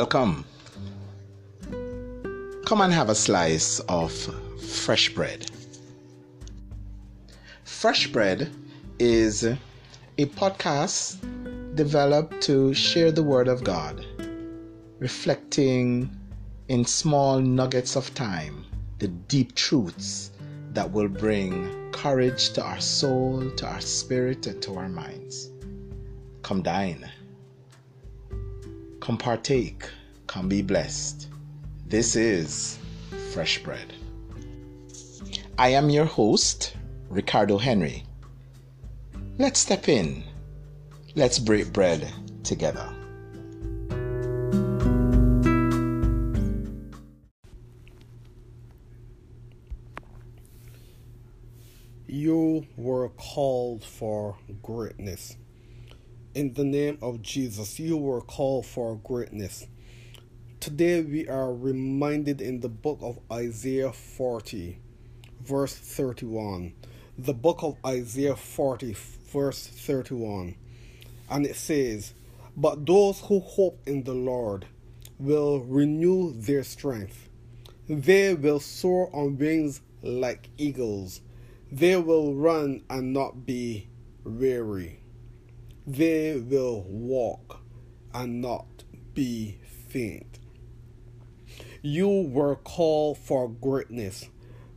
Welcome. Come and have a slice of fresh bread. Fresh Bread is a podcast developed to share the Word of God, reflecting in small nuggets of time the deep truths that will bring courage to our soul, to our spirit, and to our minds. Come dine. Come partake. Come be blessed. This is Fresh Bread. I am your host, Ricardo Henry. Let's step in. Let's break bread together. You were called for greatness. In the name of Jesus, you were called for greatness. Today we are reminded in the book of Isaiah 40, verse 31 the book of Isaiah 40, verse 31. And it says, But those who hope in the Lord will renew their strength. They will soar on wings like eagles. They will run and not be weary. They will walk and not be faint. You were called for greatness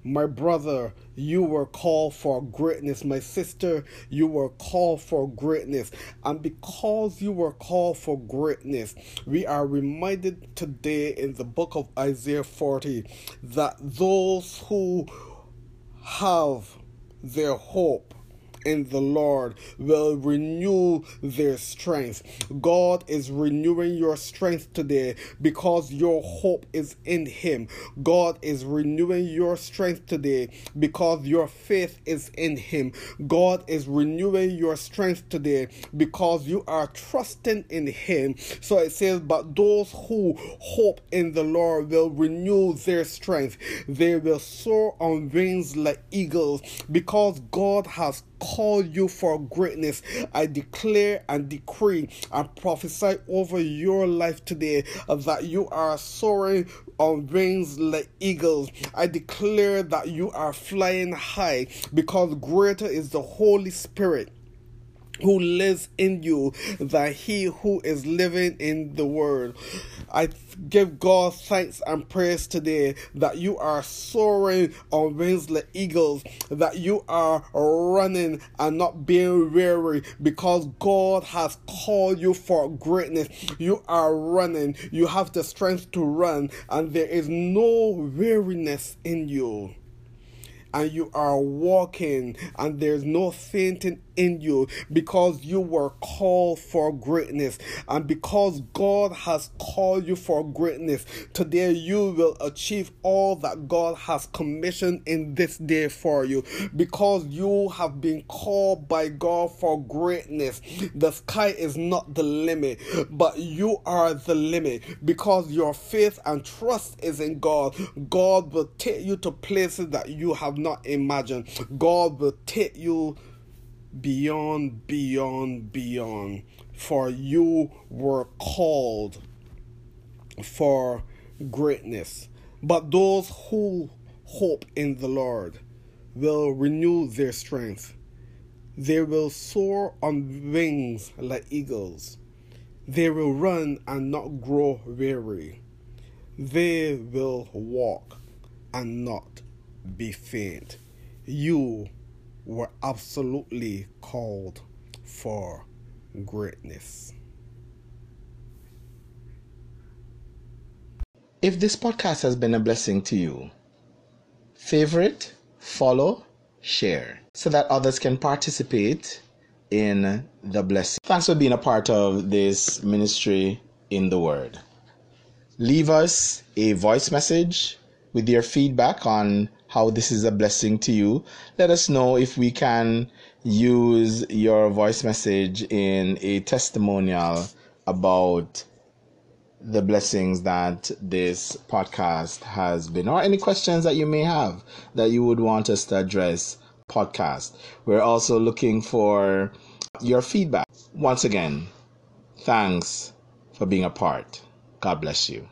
my brother, you were called for greatness. My sister, you were called for greatness. And because you were called for greatness, we are reminded today in the book of Isaiah 40 that those who have their hope in the Lord will renew their strength. God is renewing your strength today because your hope is in Him. God is renewing your strength today because your faith is in Him. God is renewing your strength today because you are trusting in Him. So it says, But those who hope in the Lord will renew their strength. They will soar on wings like eagles because God has called you for greatness. I declare and decree and prophesy over your life today that you are soaring on wings like eagles. I declare that you are flying high because greater is the Holy Spirit who lives in you than he who is living in the world. I give God thanks and praise today that you are soaring on wings like eagles, that you are running and not being weary because God has called you for greatness. You are running, you have the strength to run, and there is no weariness in you and you are walking and there's no fainting in you because you were called for greatness. And because God has called you for greatness today you will achieve all that God has commissioned in this day for you. Because you have been called by God for greatness. The sky is not the limit but you are the limit. Because your faith and trust is in God God will take you to places that you have not imagined. God will take you beyond, beyond, beyond. For you were called for greatness. But those who hope in the Lord will renew their strength. They will soar on wings like eagles. They will run and not grow weary. They will walk and not be faint. You were absolutely called for greatness. If this podcast has been a blessing to you, favorite, follow, share so that others can participate in the blessing. Thanks for being a part of this ministry in the Word. Leave us a voice message with your feedback on how this is a blessing to you. Let us know if we can use your voice message in a testimonial about the blessings that this podcast has been, or any questions that you may have that you would want us to address. Podcast. We're also looking for your feedback. Once again, thanks for being a part God bless you.